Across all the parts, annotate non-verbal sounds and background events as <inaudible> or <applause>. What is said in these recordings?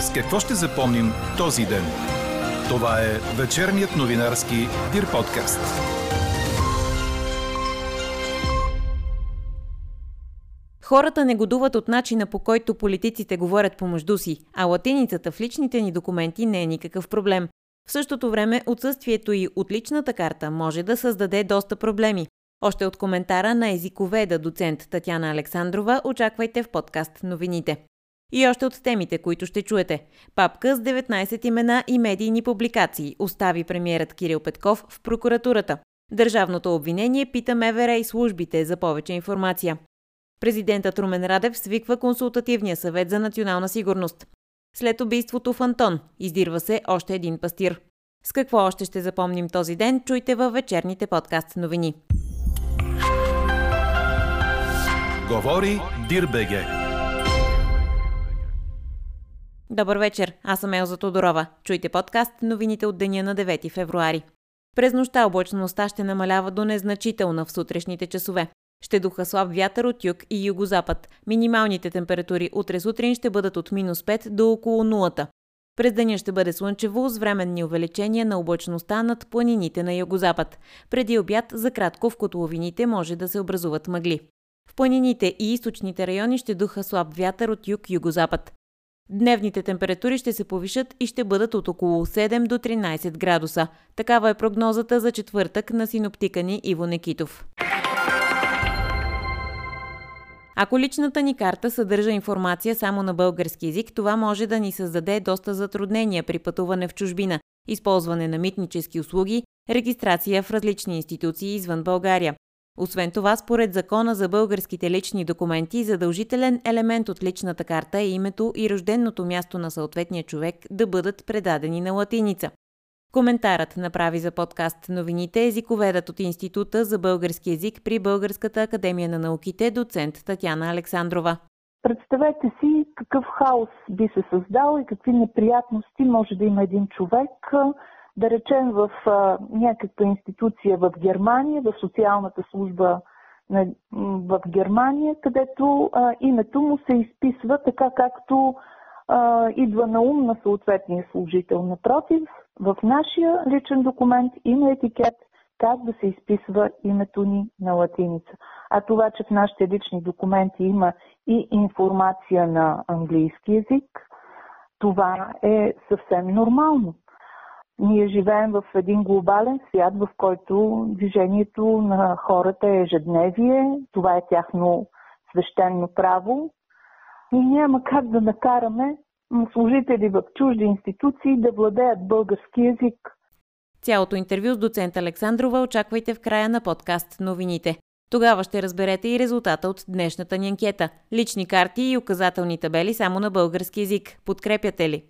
С какво ще запомним този ден? Това е вечерният новинарски Дир подкаст. Хората негодуват от начина по който политиците говорят помежду си, а латиницата в личните ни документи не е никакъв проблем. В същото време отсъствието и от личната карта може да създаде доста проблеми. Още от коментара на езиковеда доцент Татяна Александрова очаквайте в подкаст новините. И още от темите, които ще чуете. Папка с 19 имена и медийни публикации остави премиерът Кирил Петков в прокуратурата. Държавното обвинение пита МВР и службите за повече информация. Президентът Румен Радев свиква консултативния съвет за национална сигурност. След убийството в Антон издирва се още един пастир. С какво още ще запомним този ден, чуйте във вечерните подкаст новини. Говори Дирбеге. Добър вечер, аз съм Елза Тодорова. Чуйте подкаст новините от деня на 9 февруари. През нощта облачността ще намалява до незначителна в сутрешните часове. Ще духа слаб вятър от юг и югозапад. Минималните температури утре сутрин ще бъдат от минус 5 до около нулата. През деня ще бъде слънчево с временни увеличения на облачността над планините на югозапад. Преди обяд за кратко в котловините може да се образуват мъгли. В планините и източните райони ще духа слаб вятър от юг-югозапад. Дневните температури ще се повишат и ще бъдат от около 7 до 13 градуса. Такава е прогнозата за четвъртък на синоптика ни Иво Некитов. Ако личната ни карта съдържа информация само на български язик, това може да ни създаде доста затруднения при пътуване в чужбина, използване на митнически услуги, регистрация в различни институции извън България. Освен това, според закона за българските лични документи, задължителен елемент от личната карта е името и рожденото място на съответния човек да бъдат предадени на латиница. Коментарът направи за подкаст новините езиковедът от Института за български язик при Българската академия на науките доцент Татяна Александрова. Представете си какъв хаос би се създал и какви неприятности може да има един човек, да речем в а, някаква институция в Германия, в социалната служба на, в Германия, където а, името му се изписва така както а, идва на ум на съответния служител. Напротив, в нашия личен документ има етикет как да се изписва името ни на латиница. А това, че в нашите лични документи има и информация на английски язик, това е съвсем нормално. Ние живеем в един глобален свят, в който движението на хората е ежедневие, това е тяхно свещено право и няма как да накараме служители в чужди институции да владеят български язик. Цялото интервю с доцент Александрова очаквайте в края на подкаст новините. Тогава ще разберете и резултата от днешната ни анкета. Лични карти и указателни табели само на български язик. Подкрепяте ли?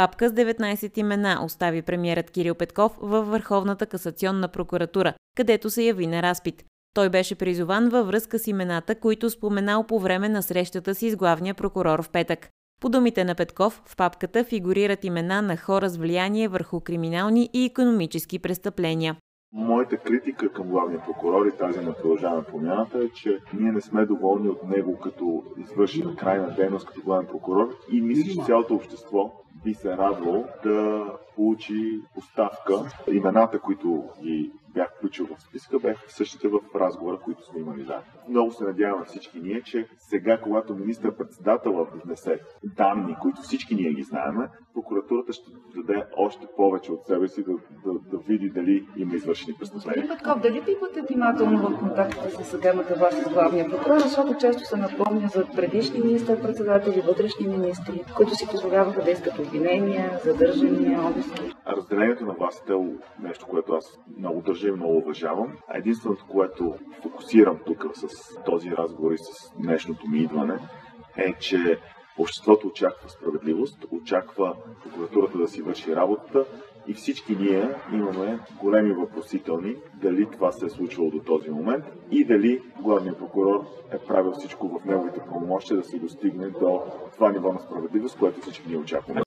Папка с 19 имена остави премиерът Кирил Петков във Върховната касационна прокуратура, където се яви на разпит. Той беше призован във връзка с имената, които споменал по време на срещата си с главния прокурор в петък. По думите на Петков, в папката фигурират имена на хора с влияние върху криминални и економически престъпления. Моята критика към главния прокурор и тази на продължаване промяната е, че ние не сме доволни от него като извършена крайна дейност като главен прокурор и мисля, че цялото общество би се радвало да получи поставка. Имената, които ги бях включил в списка, бяха същите в разговора, които сме имали заедно. Много се надяваме всички ние, че сега, когато министър-председателът внесе данни, които всички ние ги знаем, прокуратурата ще даде още повече от себе си да, да, да види дали има извършени престъпления. Господин Петков, дали пипате внимателно в контактите с съдебната власт с главния прокурор, защото често се напомня за предишни министър-председатели, вътрешни министри, които си позволяваха да искат обвинения, задържания, обиски? Разделението на властите е нещо, което аз много държа и много уважавам. А единственото, което фокусирам тук с този разговор и с днешното ми идване, е, че обществото очаква справедливост, очаква прокуратурата да си върши работата и всички ние имаме големи въпросителни дали това се е случвало до този момент и дали главният прокурор е правил всичко в неговите правомощия да се достигне до това ниво на справедливост, което всички ние очакваме.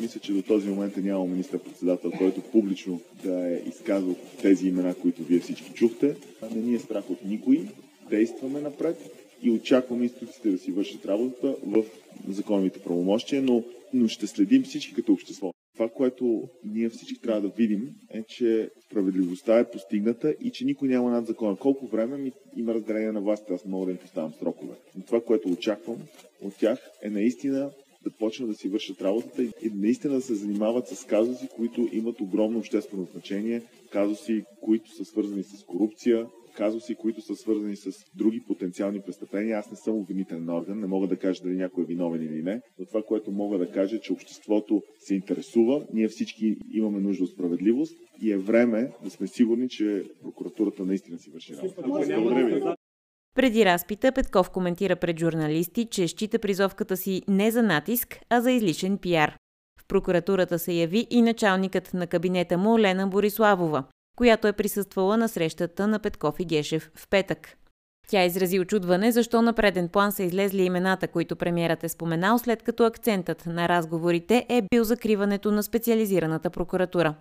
Мисля, че до този момент е нямал министър-председател, който публично да е изказал тези имена, които вие всички чухте. Не ни е страх от никой. Действаме напред и очакваме институциите да си вършат работата в законовите правомощия, но, но ще следим всички като общество. Това, което ние всички трябва да видим е, че справедливостта е постигната и че никой няма над закона. Колко време ми има разделение на властта, аз мога да им поставям срокове. Но това, което очаквам от тях е наистина да почнат да си вършат работата и наистина да се занимават с казуси, които имат огромно обществено значение, казуси, които са свързани с корупция, казуси, които са свързани с други потенциални престъпления. Аз не съм обвинителен орган, не мога да кажа дали някой е виновен или не, но това, което мога да кажа е, че обществото се интересува, ние всички имаме нужда от справедливост и е време да сме сигурни, че прокуратурата наистина си върши работа. Преди разпита Петков коментира пред журналисти, че счита призовката си не за натиск, а за излишен пиар. В прокуратурата се яви и началникът на кабинета му Лена Бориславова, която е присъствала на срещата на Петков и Гешев в петък. Тя изрази очудване защо на преден план са излезли имената, които премиерът е споменал, след като акцентът на разговорите е бил закриването на специализираната прокуратура.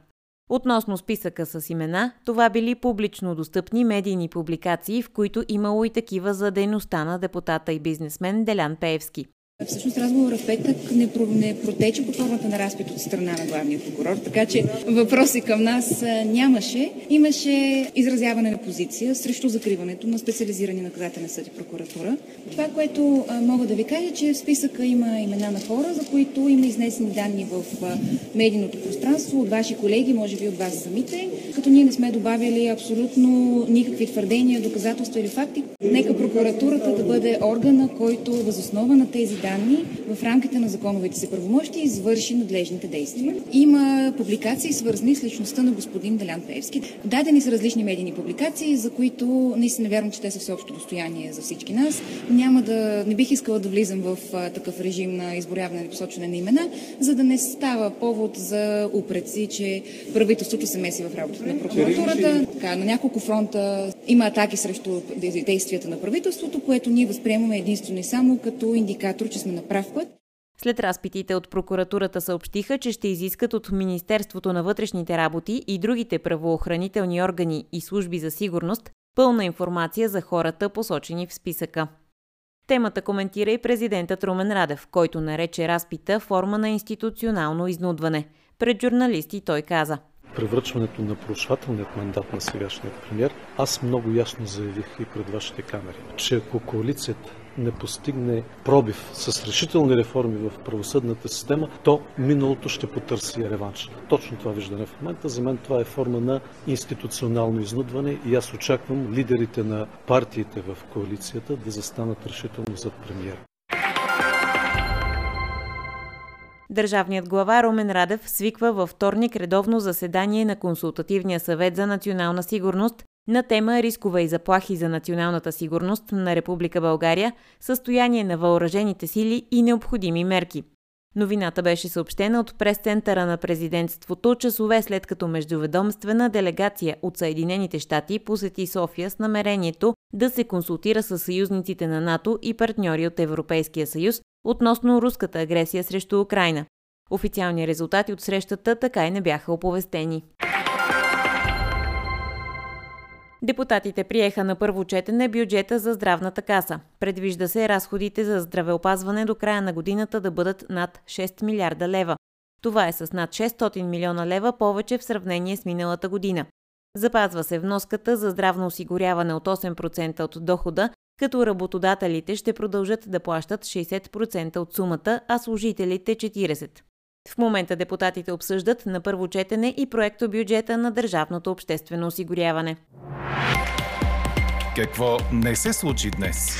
Относно списъка с имена, това били публично достъпни медийни публикации, в които имало и такива за дейността на депутата и бизнесмен Делян Пеевски. Всъщност разговорът в петък не, не протече под формата на разпит от страна на главния прокурор, така че въпроси към нас нямаше. Имаше изразяване на позиция срещу закриването на специализирани наказателен съд и прокуратура. Това, което мога да ви кажа, че в списъка има имена на хора, за които има изнесени данни в медийното пространство от ваши колеги, може би от вас самите, като ние не сме добавили абсолютно никакви твърдения, доказателства или факти. Нека прокуратурата да бъде органа, който възоснова на тези данни в рамките на законовите си правомощи извърши надлежните действия. Има публикации, свързани с личността на господин Делян Певски. Дадени са различни медийни публикации, за които наистина вярвам, че те са всеобщо достояние за всички нас. Няма да, не бих искала да влизам в такъв режим на изборяване и посочване на имена, за да не става повод за упреци, че правителството се меси в работата на прокуратурата. Така, на няколко фронта има атаки срещу действията на правителството, което ние възприемаме единствено и само като индикатор, че сме на прав път. След разпитите от прокуратурата съобщиха, че ще изискат от Министерството на вътрешните работи и другите правоохранителни органи и служби за сигурност пълна информация за хората, посочени в списъка. Темата коментира и президентът Румен Радев, който нарече разпита форма на институционално изнудване. Пред журналисти той каза – превръчването на проучвателният мандат на сегашния премьер, аз много ясно заявих и пред вашите камери, че ако коалицията не постигне пробив с решителни реформи в правосъдната система, то миналото ще потърси реванш. Точно това виждане в момента. За мен това е форма на институционално изнудване и аз очаквам лидерите на партиите в коалицията да застанат решително зад премиера. Държавният глава Румен Радев свиква във вторник редовно заседание на Консултативния съвет за национална сигурност на тема Рискове и заплахи за националната сигурност на Република България, състояние на въоръжените сили и необходими мерки. Новината беше съобщена от прес-центъра на президентството часове след като междуведомствена делегация от Съединените щати посети София с намерението да се консултира с съюзниците на НАТО и партньори от Европейския съюз относно руската агресия срещу Украина. Официални резултати от срещата така и не бяха оповестени. Депутатите приеха на първо четене бюджета за здравната каса. Предвижда се разходите за здравеопазване до края на годината да бъдат над 6 милиарда лева. Това е с над 600 милиона лева повече в сравнение с миналата година. Запазва се вноската за здравно осигуряване от 8% от дохода, като работодателите ще продължат да плащат 60% от сумата, а служителите 40%. В момента депутатите обсъждат на първо четене и проекто бюджета на Държавното обществено осигуряване. Какво не се случи днес?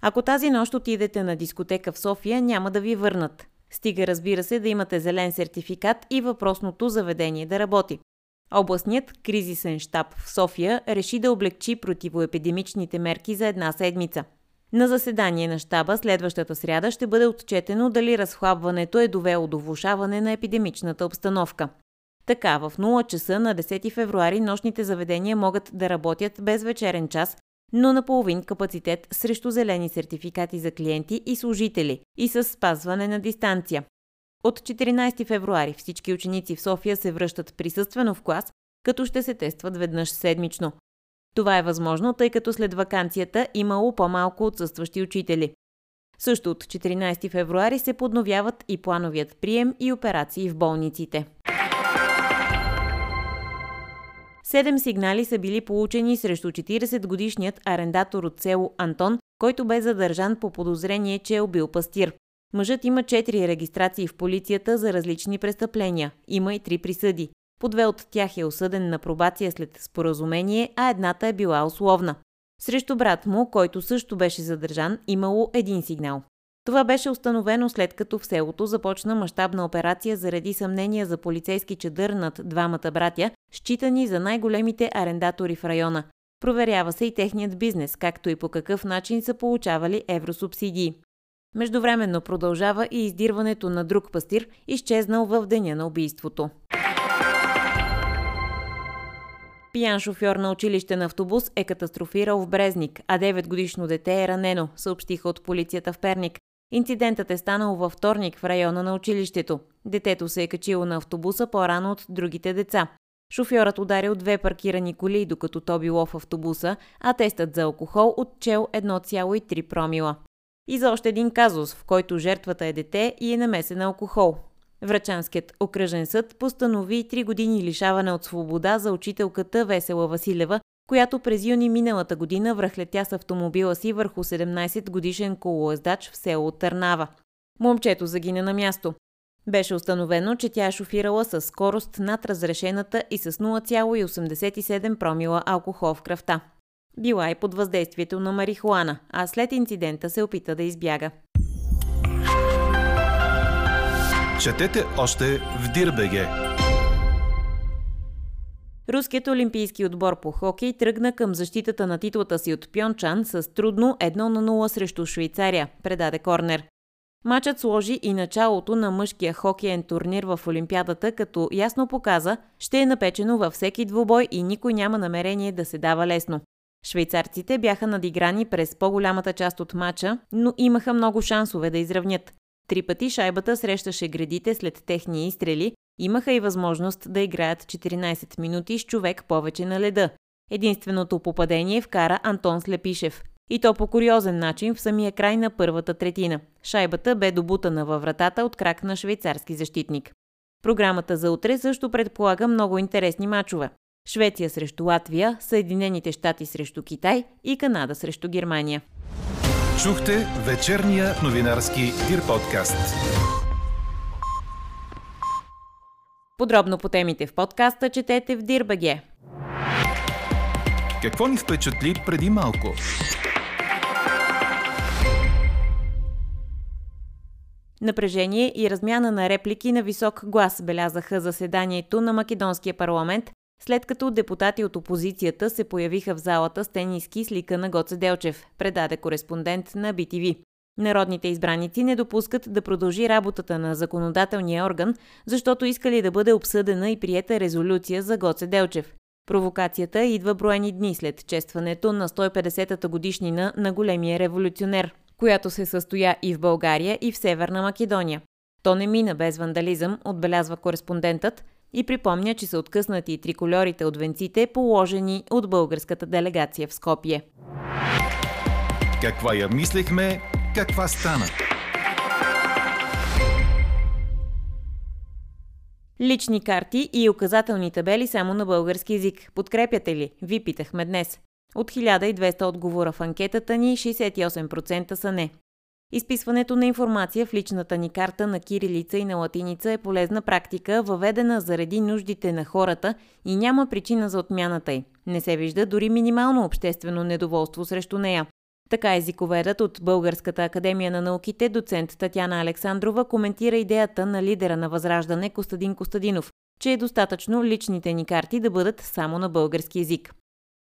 Ако тази нощ отидете на дискотека в София, няма да ви върнат. Стига, разбира се, да имате зелен сертификат и въпросното заведение да работи. Областният кризисен штаб в София реши да облегчи противоепидемичните мерки за една седмица. На заседание на щаба следващата сряда ще бъде отчетено дали разхлабването е довело до влушаване на епидемичната обстановка. Така, в 0 часа на 10 февруари нощните заведения могат да работят без вечерен час, но на половин капацитет срещу зелени сертификати за клиенти и служители и с спазване на дистанция. От 14 февруари всички ученици в София се връщат присъствено в клас, като ще се тестват веднъж седмично. Това е възможно, тъй като след вакансията имало по-малко отсъстващи учители. Също от 14 февруари се подновяват и плановият прием и операции в болниците. Седем сигнали са били получени срещу 40-годишният арендатор от село Антон, който бе задържан по подозрение, че е убил пастир. Мъжът има 4 регистрации в полицията за различни престъпления. Има и три присъди. По две от тях е осъден на пробация след споразумение, а едната е била условна. Срещу брат му, който също беше задържан, имало един сигнал. Това беше установено след като в селото започна мащабна операция заради съмнения за полицейски чадър над двамата братя, считани за най-големите арендатори в района. Проверява се и техният бизнес, както и по какъв начин са получавали евросубсидии. Междувременно продължава и издирването на друг пастир, изчезнал в деня на убийството. Пиян шофьор на училище на автобус е катастрофирал в Брезник, а 9-годишно дете е ранено, съобщиха от полицията в Перник. Инцидентът е станал във вторник в района на училището. Детето се е качило на автобуса по-рано от другите деца. Шофьорът ударил две паркирани коли, докато то било в автобуса, а тестът за алкохол отчел 1,3 промила. И за още един казус, в който жертвата е дете и е намесен алкохол. Врачанският окръжен съд постанови 3 години лишаване от свобода за учителката Весела Василева, която през юни миналата година връхлетя с автомобила си върху 17 годишен колоездач в село Търнава. Момчето загина на място. Беше установено, че тя е шофирала с скорост над разрешената и с 0,87 промила алкохол в кръвта. Била и под въздействието на марихуана, а след инцидента се опита да избяга. Четете още в Дирбеге. Руският олимпийски отбор по хокей тръгна към защитата на титлата си от Пьончан с трудно 1 на 0 срещу Швейцария, предаде Корнер. Матчът сложи и началото на мъжкия хокеен турнир в Олимпиадата, като ясно показа, ще е напечено във всеки двубой и никой няма намерение да се дава лесно. Швейцарците бяха надиграни през по-голямата част от матча, но имаха много шансове да изравнят. Три пъти шайбата срещаше градите след техни изстрели, имаха и възможност да играят 14 минути с човек повече на леда. Единственото попадение вкара Антон Слепишев. И то по куриозен начин в самия край на първата третина. Шайбата бе добутана във вратата от крак на швейцарски защитник. Програмата за утре също предполага много интересни мачове. Швеция срещу Латвия, Съединените щати срещу Китай и Канада срещу Германия. Чухте вечерния новинарски Дир подкаст. Подробно по темите в подкаста четете в Дирбаге. Какво ни впечатли преди малко? Напрежение и размяна на реплики на висок глас белязаха заседанието на Македонския парламент, след като депутати от опозицията се появиха в залата с тениски с лика на Гоце Делчев, предаде кореспондент на BTV. Народните избраници не допускат да продължи работата на законодателния орган, защото искали да бъде обсъдена и приета резолюция за Гоце Делчев. Провокацията идва броени дни след честването на 150-та годишнина на големия революционер, която се състоя и в България, и в Северна Македония. То не мина без вандализъм, отбелязва кореспондентът, и припомня, че са откъснати и триколорите от венците, положени от българската делегация в Скопие. Каква я мислехме, каква стана? Лични карти и указателни табели само на български язик. Подкрепяте ли? Ви питахме днес. От 1200 отговора в анкетата ни 68% са не. Изписването на информация в личната ни карта на кирилица и на латиница е полезна практика, въведена заради нуждите на хората и няма причина за отмяната й. Не се вижда дори минимално обществено недоволство срещу нея. Така езиковедът от Българската академия на науките, доцент Татяна Александрова, коментира идеята на лидера на Възраждане Костадин Костадинов, че е достатъчно личните ни карти да бъдат само на български язик.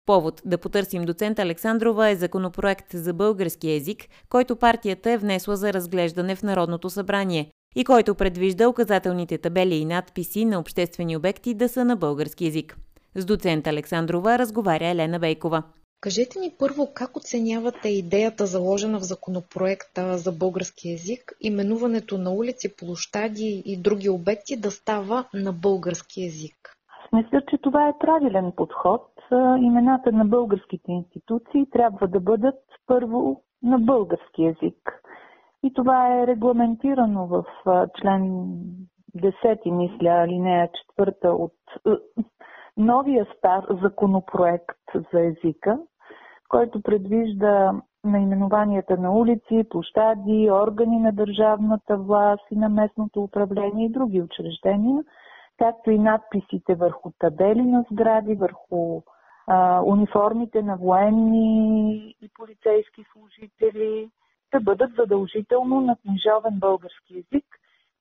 Повод да потърсим доцент Александрова е законопроект за български език, който партията е внесла за разглеждане в Народното събрание и който предвижда указателните табели и надписи на обществени обекти да са на български език. С доцент Александрова разговаря Елена Бейкова. Кажете ни първо как оценявате идеята заложена в законопроекта за български язик, именуването на улици, площади и други обекти да става на български язик? мисля, че това е правилен подход. Имената на българските институции трябва да бъдат първо на български язик. И това е регламентирано в член 10, мисля, алинея 4 от новия стар законопроект за езика, който предвижда наименованията на улици, площади, органи на държавната власт и на местното управление и други учреждения, както и надписите върху табели на сгради, върху а, униформите на военни и полицейски служители, да бъдат задължително на книжовен български язик,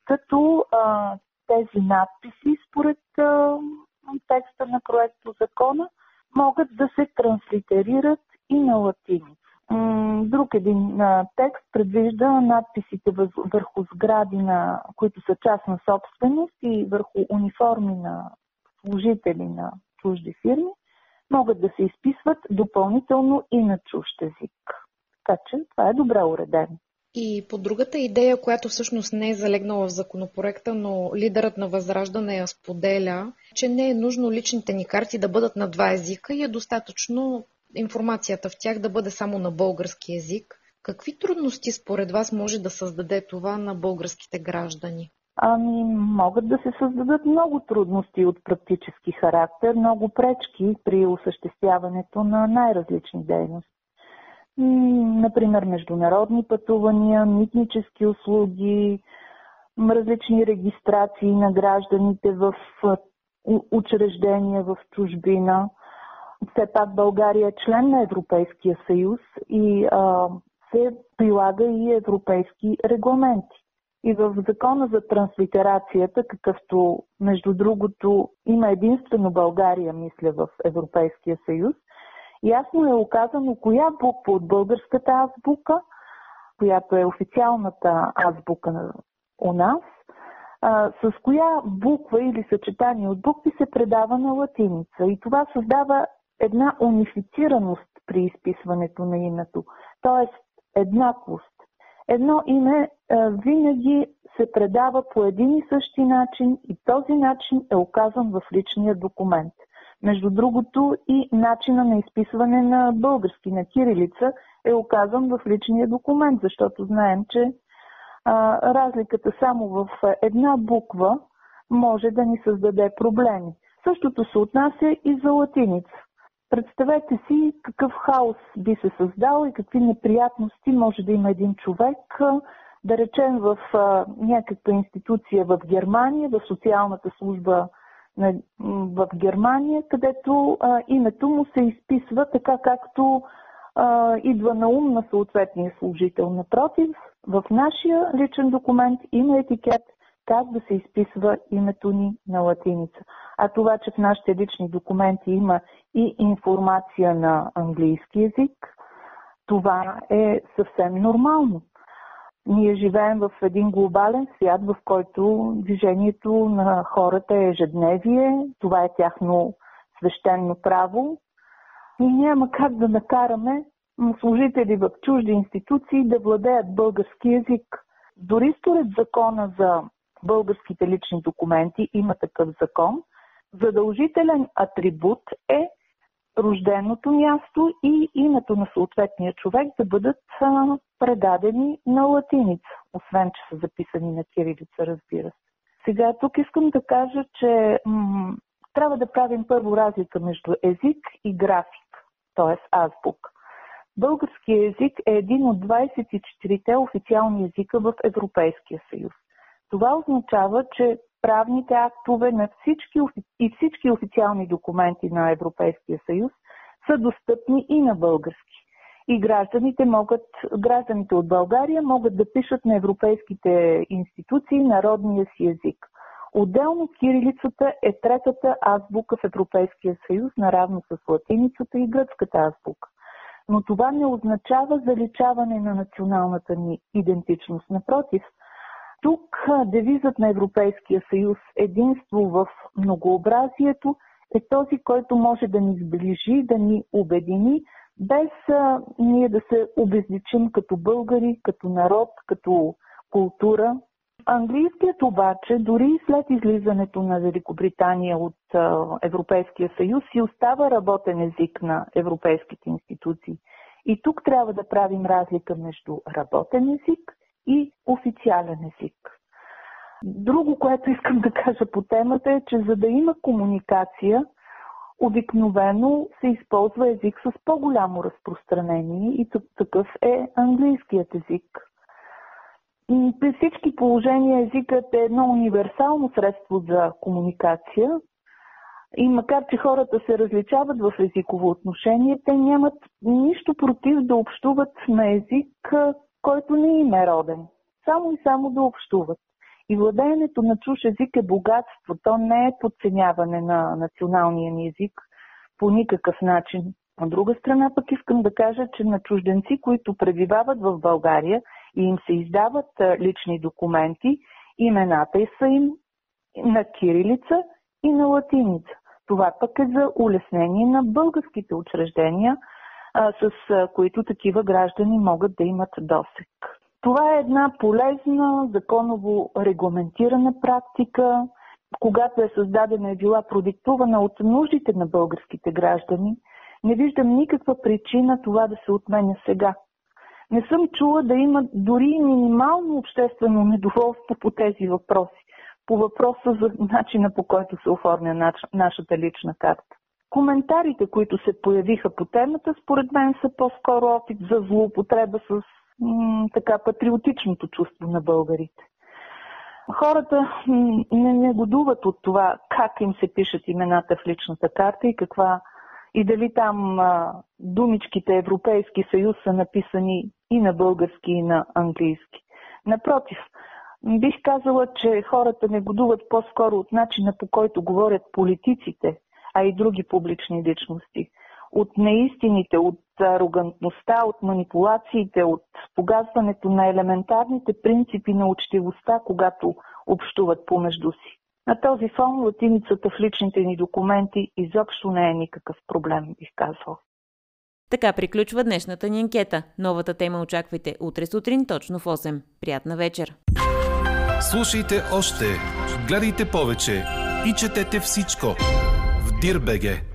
като а, тези надписи, според а, текста на проекто закона, могат да се транслитерират и на латиница. Друг един текст предвижда надписите върху сгради, на, които са частна собственост и върху униформи на служители на чужди фирми, могат да се изписват допълнително и на чужд език. Така че това е добре уредено. И по другата идея, която всъщност не е залегнала в законопроекта, но лидерът на Възраждане я споделя, че не е нужно личните ни карти да бъдат на два езика и е достатъчно информацията в тях да бъде само на български язик. Какви трудности според вас може да създаде това на българските граждани? Ами, могат да се създадат много трудности от практически характер, много пречки при осъществяването на най-различни дейности. Например, международни пътувания, митнически услуги, различни регистрации на гражданите в учреждения в чужбина – все пак България е член на Европейския съюз и а, се прилага и европейски регламенти. И в закона за транслитерацията, какъвто между другото има единствено България, мисля, в Европейския съюз, ясно е оказано коя буква от българската азбука, която е официалната азбука у нас, с коя буква или съчетание от букви се предава на латиница. И това създава една унифицираност при изписването на името, т.е. еднаквост. Едно име винаги се предава по един и същи начин и този начин е оказан в личния документ. Между другото и начина на изписване на български на кирилица е оказан в личния документ, защото знаем, че а, разликата само в една буква може да ни създаде проблеми. Същото се отнася и за латиница. Представете си какъв хаос би се създал и какви неприятности може да има един човек, да речем в някаква институция в Германия, в социалната служба в Германия, където а, името му се изписва така, както а, идва на ум на съответния служител. Напротив, в нашия личен документ има етикет как да се изписва името ни на латиница. А това, че в нашите лични документи има и информация на английски язик, това е съвсем нормално. Ние живеем в един глобален свят, в който движението на хората е ежедневие, това е тяхно свещено право. И няма как да накараме служители в чужди институции да владеят български язик. Дори според закона за българските лични документи, има такъв закон, задължителен атрибут е рожденото място и името на съответния човек да бъдат предадени на латиница, освен че са записани на кирилица, разбира се. Сега тук искам да кажа, че м- трябва да правим първо разлика между език и график, т.е. азбук. Българският език е един от 24-те официални езика в Европейския съюз. Това означава, че правните актове на всички и всички официални документи на Европейския съюз са достъпни и на български. И гражданите, могат, гражданите от България могат да пишат на европейските институции народния си език. Отделно кирилицата е третата азбука в Европейския съюз, наравно с латиницата и гръцката азбука. Но това не означава заличаване на националната ни идентичност. Напротив – тук девизът на Европейския съюз Единство в многообразието е този, който може да ни сближи, да ни обедини, без а, ние да се обезличим като българи, като народ, като култура. Английският обаче, дори след излизането на Великобритания от Европейския съюз, си остава работен език на европейските институции. И тук трябва да правим разлика между работен език и официален език. Друго, което <laughs> искам да кажа по темата е, че за да има комуникация, обикновено се използва език с по-голямо разпространение и такъв е английският език. При всички положения езикът е едно универсално средство за комуникация и макар, че хората се различават в езиково отношение, те нямат нищо против да общуват на език, който не им е роден. Само и само да общуват. И владеенето на чуж език е богатство. То не е подценяване на националния ни език по никакъв начин. От друга страна пък искам да кажа, че на чужденци, които пребивават в България и им се издават лични документи, имената и са им на кирилица и на латиница. Това пък е за улеснение на българските учреждения, с които такива граждани могат да имат досек. Това е една полезна, законово регламентирана практика, когато е създадена и била продиктувана от нуждите на българските граждани. Не виждам никаква причина това да се отменя сега. Не съм чула да има дори минимално обществено недоволство по тези въпроси. По въпроса за начина по който се оформя нашата лична карта. Коментарите, които се появиха по темата, според мен са по-скоро опит за злоупотреба с м- така патриотичното чувство на българите. Хората не негодуват от това как им се пишат имената в личната карта и каква и дали там а, думичките Европейски съюз са написани и на български, и на английски. Напротив, бих казала, че хората негодуват по-скоро от начина по който говорят политиците, а и други публични личности. От неистините, от арогантността, от манипулациите, от погазването на елементарните принципи на учтивостта, когато общуват помежду си. На този фон латиницата в личните ни документи изобщо не е никакъв проблем, бих казал. Така приключва днешната ни анкета. Новата тема очаквайте утре сутрин точно в 8. Приятна вечер! Слушайте още, гледайте повече и четете всичко в Дирбеге.